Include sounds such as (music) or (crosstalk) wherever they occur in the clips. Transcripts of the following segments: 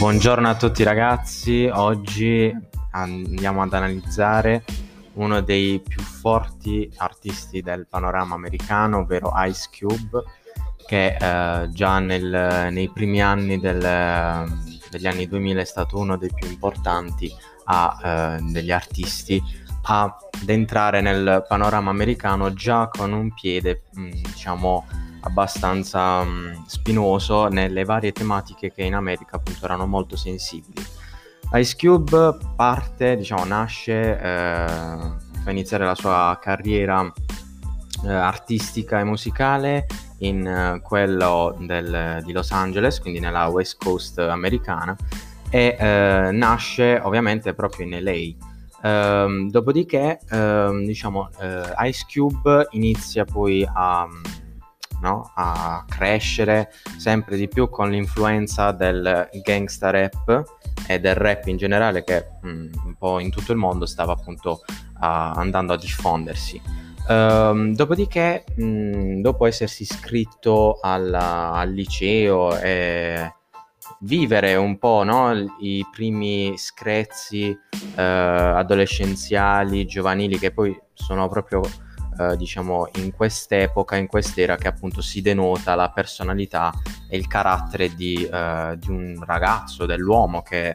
Buongiorno a tutti ragazzi, oggi andiamo ad analizzare uno dei più forti artisti del panorama americano, ovvero Ice Cube, che eh, già nel, nei primi anni del, degli anni 2000 è stato uno dei più importanti a, eh, degli artisti ad entrare nel panorama americano già con un piede, mh, mm, diciamo, abbastanza mh, mm, spinoso nelle varie tematiche che in America appunto erano molto sensibili. Ice Cube parte, diciamo, nasce, eh, fa iniziare la sua carriera eh, artistica e musicale in eh, quello del, di Los Angeles, quindi nella West Coast americana, e eh, nasce ovviamente proprio in LA. Um, dopodiché, um, diciamo, uh, Ice Cube inizia poi a, no, a, crescere sempre di più con l'influenza del gangsta rap e del rap in generale che um, un po' in tutto il mondo stava appunto uh, andando a diffondersi. Um, dopodiché, mh, dopo essersi iscritto alla, al liceo e vivere un po' no? i primi screzzi eh, adolescenziali, giovanili, che poi sono proprio eh, diciamo in quest'epoca, in quest'era che appunto si denota la personalità e il carattere di, eh, di un ragazzo, dell'uomo che,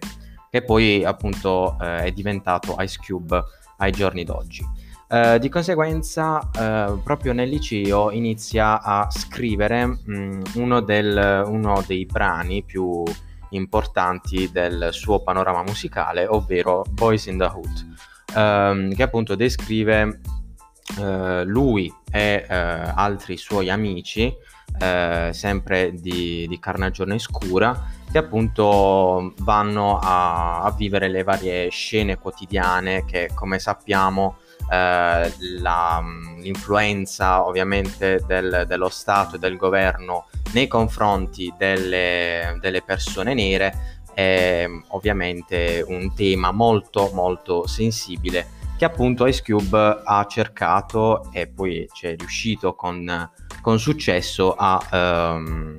che poi appunto eh, è diventato Ice Cube ai giorni d'oggi. Uh, di conseguenza, uh, proprio nel liceo inizia a scrivere mh, mm, uno, del, uno, dei brani più importanti del suo panorama musicale, ovvero Boys in the Hood, um, che appunto descrive uh, lui e altri suoi amici, sempre di, di Carnagione Scura, che appunto vanno a, a vivere le varie scene quotidiane che, come sappiamo, eh, la, l'influenza ovviamente del, dello Stato e del governo nei confronti delle, delle persone nere è ovviamente un tema molto molto sensibile che appunto Ice Cube ha cercato e poi ci è riuscito con, con successo a, um,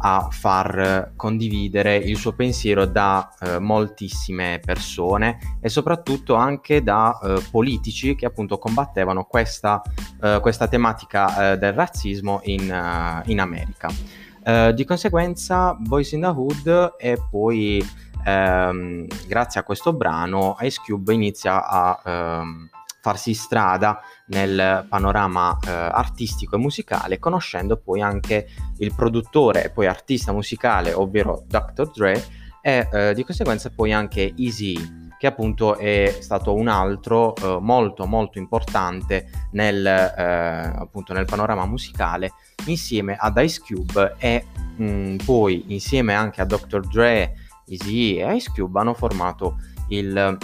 a far condividere il suo pensiero da eh, moltissime persone e soprattutto anche da eh, politici che appunto combattevano questa, eh, questa tematica eh, del razzismo in, uh, in America. Uh, di conseguenza Boys in the Hood e poi ehm, grazie a questo brano Ice Cube inizia a ehm, farsi strada nel panorama eh, artistico e musicale, conoscendo poi anche il produttore e poi artista musicale, ovvero Dr. Dre, e eh, di conseguenza poi anche Easy che appunto è stato un altro eh, molto molto importante nel, eh, appunto nel panorama musicale insieme ad Ice Cube e mh, mm, poi insieme anche a Dr. Dre, Easy e Ice Cube hanno formato il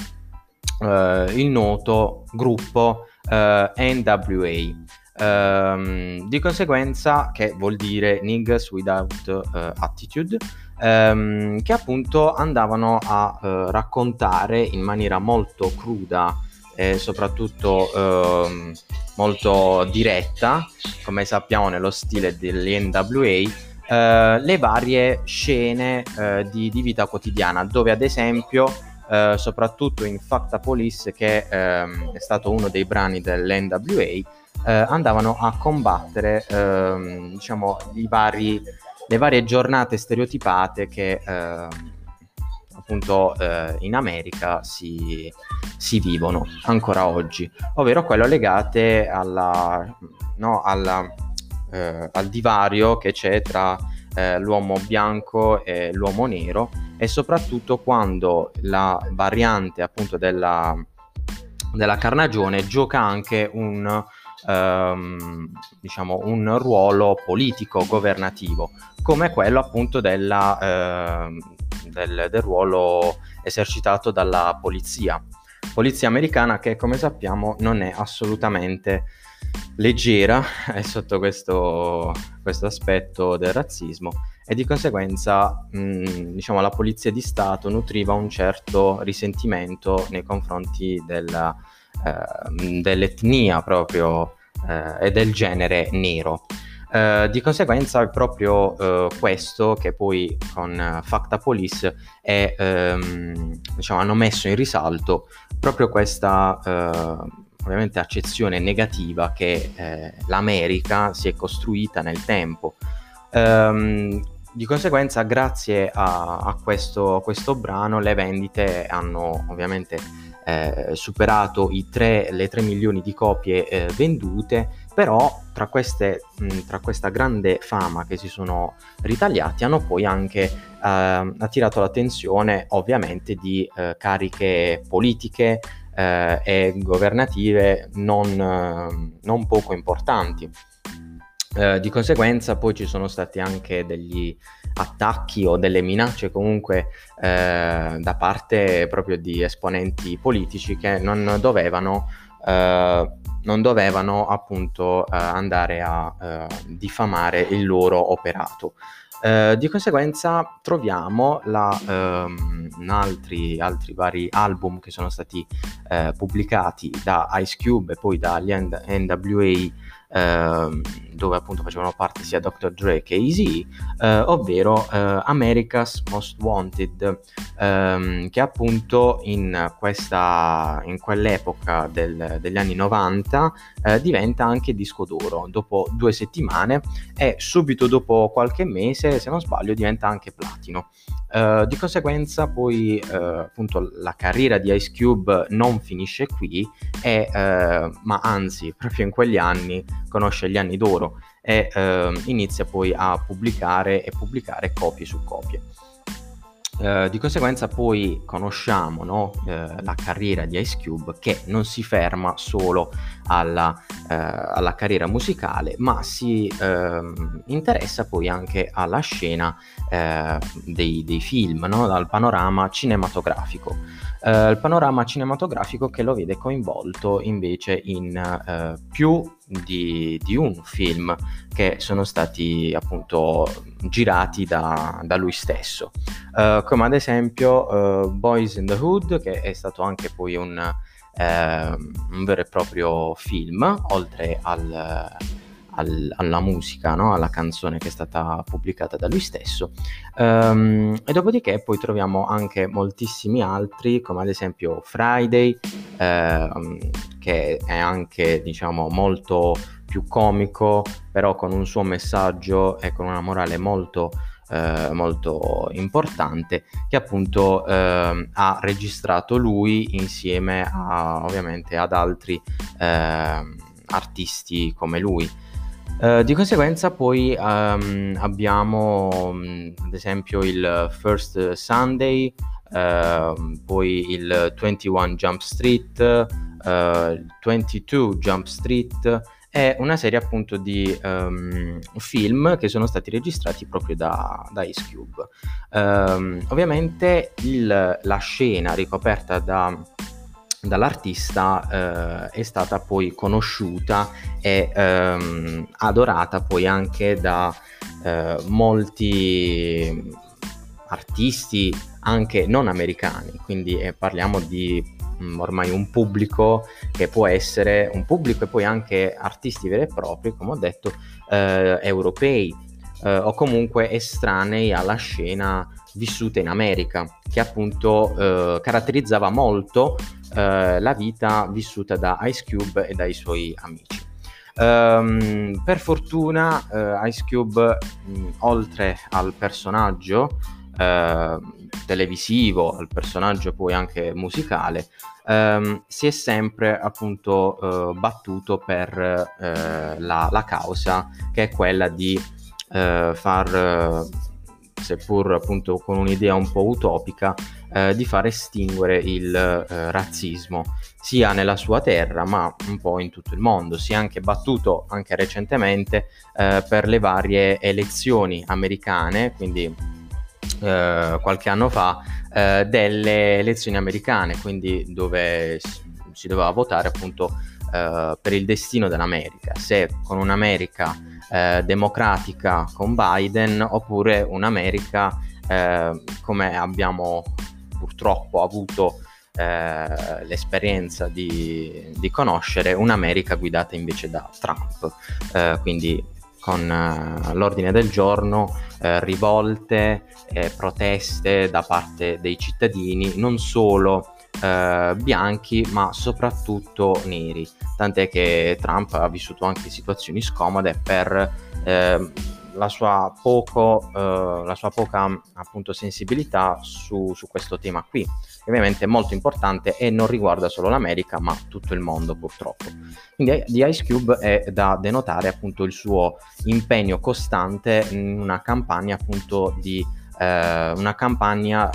eh, il noto gruppo eh, NWA. Um, di conseguenza, che vuol dire Niggas Without uh, Attitude, um, che appunto andavano a uh, raccontare in maniera molto cruda e soprattutto uh, molto diretta, come sappiamo nello stile degli Uh, le varie scene di, di vita quotidiana, dove ad esempio eh, soprattutto in Facta Police, che ehm, è stato uno dei brani dell'NWA, eh, andavano a combattere ehm, diciamo, vari, le varie giornate stereotipate che ehm, appunto eh, in America si, si, vivono ancora oggi, ovvero quelle legate alla, no, alla, eh, al divario che c'è tra eh, l'uomo bianco e l'uomo nero e soprattutto quando la variante appunto della, della carnagione gioca anche un, ehm, diciamo, un ruolo politico governativo come quello appunto della, eh, del, del ruolo esercitato dalla polizia. Polizia americana che come sappiamo non è assolutamente leggera (laughs) sotto questo, questo aspetto del razzismo e di conseguenza mh, diciamo, la polizia di Stato nutriva un certo risentimento nei confronti della, eh, dell'etnia proprio eh, e del genere nero. Uh, di conseguenza è proprio uh, questo che poi con uh, Facta Police è, um, diciamo, hanno messo in risalto proprio questa ovviamente accezione negativa che eh, l'America si è costruita nel tempo. Um, di conseguenza, grazie a, a, questo, a, questo, brano, le vendite hanno ovviamente eh, superato 3, le 3 milioni di copie eh, vendute, però tra, queste, mh, tra, questa grande fama che si sono ritagliati hanno poi anche eh, attirato l'attenzione ovviamente di eh, cariche politiche eh, e governative non, non poco importanti. Eh, di conseguenza poi ci sono stati anche degli attacchi o delle minacce comunque eh, da parte proprio di esponenti politici che non dovevano, eh, non dovevano appunto eh, andare a eh, diffamare il loro operato. Uh, di conseguenza troviamo la, um, altri, altri, vari album che sono stati uh, pubblicati da Ice Cube e poi dagli NWA Ehm, dove appunto facevano parte sia Dr. Dre che Easy, eh, ovvero eh, America's Most Wanted, ehm, che appunto in, questa, in quell'epoca del, degli anni 90 eh, diventa anche disco d'oro dopo due settimane e subito dopo qualche mese, se non sbaglio, diventa anche platino. Uh, di conseguenza poi uh, appunto la carriera di Ice Cube non finisce qui e, uh, ma anzi proprio in quegli anni conosce gli anni d'oro e inizia poi a pubblicare e pubblicare copie su copie. Uh, di conseguenza poi conosciamo no, uh, la carriera di Ice Cube che non si ferma solo alla, uh, alla carriera musicale ma si ehm, interessa poi anche alla scena dei, dei, film, no, dal panorama cinematografico. Il panorama cinematografico che lo vede coinvolto invece in più di, di, un film che sono stati appunto girati da, da lui stesso, uh, come ad esempio uh, Boys in the Hood, che è stato anche poi un, uh, un vero e proprio film, oltre al, al, alla musica, no? alla canzone che è stata pubblicata da lui stesso. Um, e dopodiché poi troviamo anche moltissimi altri, come ad esempio Friday, uh, che è anche diciamo molto più comico, però con un suo messaggio e con una morale molto eh, molto importante che appunto eh, ha registrato lui insieme a, ovviamente ad altri eh, artisti come lui. Uh, di conseguenza poi um, abbiamo um, ad esempio il First Sunday, uh, poi il 21 Jump Street, uh, 22 Jump Street e una serie appunto di um, film che sono stati registrati proprio da, da Ice Cube. ovviamente il, la scena ricoperta da dall'artista eh, è stata poi conosciuta e ehm, adorata poi anche da eh, molti artisti anche non americani, quindi eh, parliamo di mm, ormai un pubblico che può essere un pubblico e poi anche artisti veri e propri, come ho detto, eh, europei eh, o comunque estranei alla scena vissuta in America, che appunto eh, caratterizzava molto eh, la vita vissuta da Ice Cube e dai suoi amici. Um, per fortuna uh, Ice Cube, mh, oltre al personaggio uh, televisivo, al personaggio poi anche musicale, um, si è sempre appunto uh, battuto per la, la, causa che è quella di far seppur appunto con un'idea un po' utopica, eh, di far estinguere il eh, razzismo sia nella sua terra ma un po' in tutto il mondo. Si è anche battuto anche recentemente eh, per le varie elezioni americane, quindi eh, qualche anno fa, eh, delle elezioni americane, quindi dove si doveva votare appunto eh, per il destino dell'America, se con un'America eh, democratica con Biden oppure un'America eh, come abbiamo purtroppo avuto eh, l'esperienza di, di, conoscere un'America guidata invece da Trump, eh, quindi con eh, l'ordine del giorno eh, rivolte, eh, proteste da parte dei cittadini, non solo eh, bianchi ma soprattutto neri, tant'è che Trump ha vissuto anche situazioni scomode per la sua, poco, uh, la sua poca appunto, sensibilità su, su, questo tema qui, ovviamente è molto importante e non riguarda solo l'America ma tutto il mondo purtroppo. Quindi di Ice Cube è da denotare appunto il suo impegno costante in una campagna appunto di eh, una campagna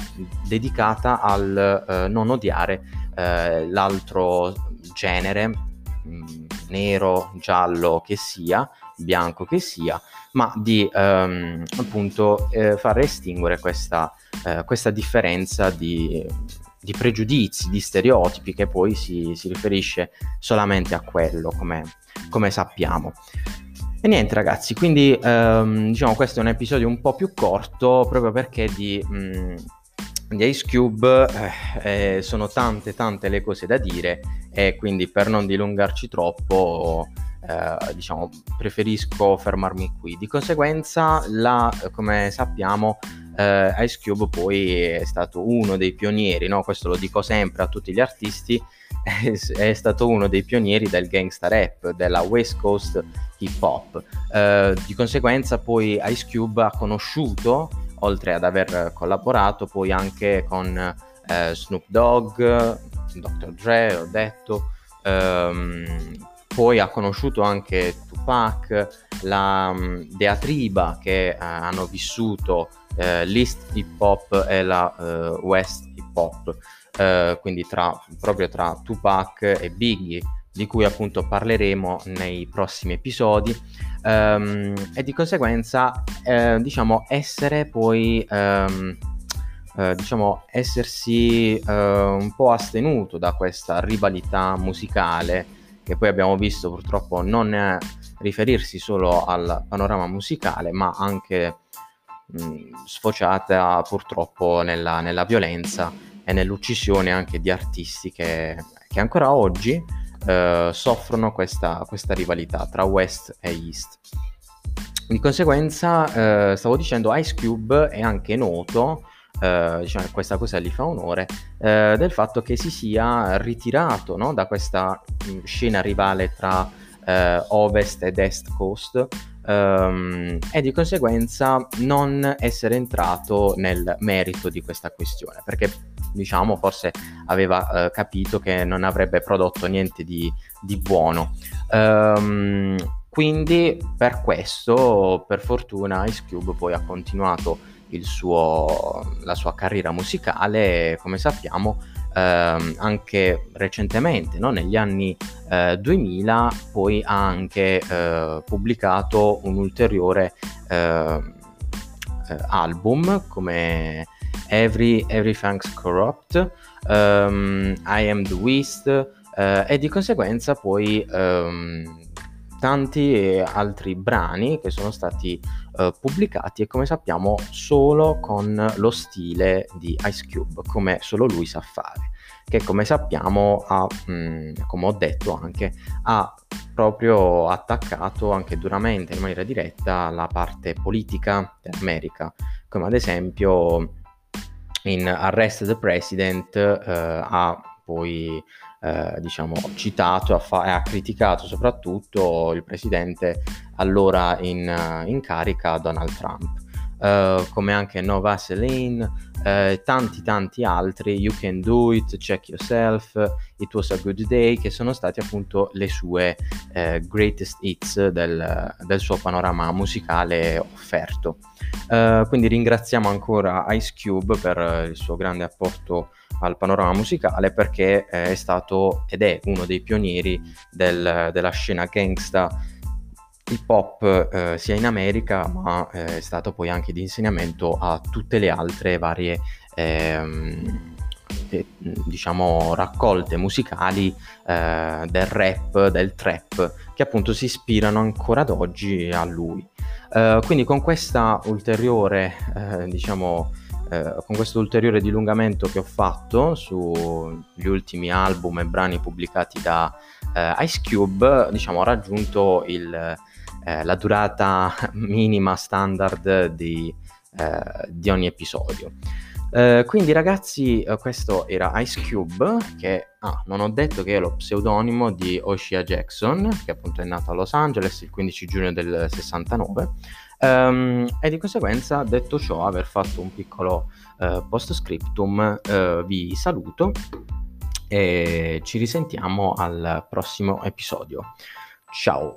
dedicata al eh, non odiare eh, l'altro genere, mh, mm, nero, giallo che sia, bianco che sia, ma di ehm, appunto eh, far estinguere questa, eh, questa differenza di, di, pregiudizi, di stereotipi che poi si, si riferisce solamente a quello, come, come sappiamo. E niente ragazzi, quindi ehm, diciamo questo è un episodio un po' più corto proprio perché di, mh, mm, di Ice Cube eh, eh, sono tante tante le cose da dire e quindi per non dilungarci troppo eh, diciamo preferisco fermarmi qui. Di conseguenza la, come sappiamo eh, Ice Cube poi è stato uno dei pionieri, no? questo lo dico sempre a tutti gli artisti, (laughs) è, stato uno dei pionieri del gangsta rap, della West Coast hip hop. Eh, di conseguenza poi Ice Cube ha conosciuto, oltre ad aver collaborato, poi anche con eh, Snoop Dogg, Dr. Dre, ho detto, ehm, poi ha conosciuto anche Tupac, la um, Deatriba che uh, hanno vissuto uh, l'East hip hop e la uh, West hip hop, quindi tra, proprio tra Tupac e Biggie di cui appunto parleremo nei prossimi episodi um, e di conseguenza eh, diciamo essere poi um, eh, diciamo essersi eh, un po' astenuto da questa rivalità musicale che poi abbiamo visto purtroppo non riferirsi solo al panorama musicale ma anche mh, sfociata purtroppo nella, nella, violenza e nell'uccisione anche di artisti che, che ancora oggi eh, soffrono questa, questa, rivalità tra West e East. Di conseguenza, eh, stavo dicendo, Ice Cube è anche noto, eh, diciamo che questa cosa gli fa onore, eh, del fatto che si sia ritirato no, da questa mh, scena rivale tra eh, Ovest ed Est Coast, Um, e di conseguenza non essere entrato nel merito di questa questione perché diciamo, forse aveva eh, capito che non avrebbe prodotto niente di, di buono. Um, quindi per questo, per fortuna, Ice Cube poi ha continuato suo, la sua carriera musicale, come sappiamo, ehm, anche recentemente, no? negli anni eh, 2000, poi ha anche eh, pubblicato un ulteriore eh, eh album come Every, Everything's Corrupt, um, I Am the West uh, e di conseguenza poi um, tanti altri brani che sono stati uh, pubblicati e come sappiamo solo con lo stile di Ice Cube, come solo lui sa fare, che come sappiamo ha, mh, mm, come ho detto anche, ha proprio attaccato anche duramente in maniera diretta la parte politica dell'America, come ad esempio in Arrest the President eh, ha poi eh, diciamo, citato e fa- ha criticato soprattutto il presidente allora in, in carica Donald Trump. Uh, come anche No Vaseline, uh, tanti tanti altri, You Can Do It, Check Yourself, It Was a Good Day, che sono stati appunto le sue uh, greatest hits del, del, suo panorama musicale offerto. quindi ringraziamo ancora Ice Cube per il suo grande apporto al panorama musicale perché è stato ed è uno dei pionieri del, della scena gangsta hip hop eh, sia in America, ma eh, è stato poi anche di insegnamento a tutte le altre varie ehm, eh, diciamo raccolte musicali eh, del rap, del trap, che appunto si ispirano ancora ad oggi a lui. Eh, quindi con questa ulteriore, eh, con questo ulteriore dilungamento che ho fatto sugli ultimi album e brani pubblicati da Ice Cube, diciamo, ho raggiunto il eh, la durata (laughs) minima standard di, eh, di ogni episodio. Uh, quindi ragazzi, uh, questo era Ice Cube, che ah, non ho detto che è lo pseudonimo di Oshia Jackson, che appunto è nato a Los Angeles il 15 giugno del 69. Um, e di conseguenza, detto ciò, aver fatto un piccolo uh, post scriptum, vi saluto e ci risentiamo al prossimo episodio. Ciao!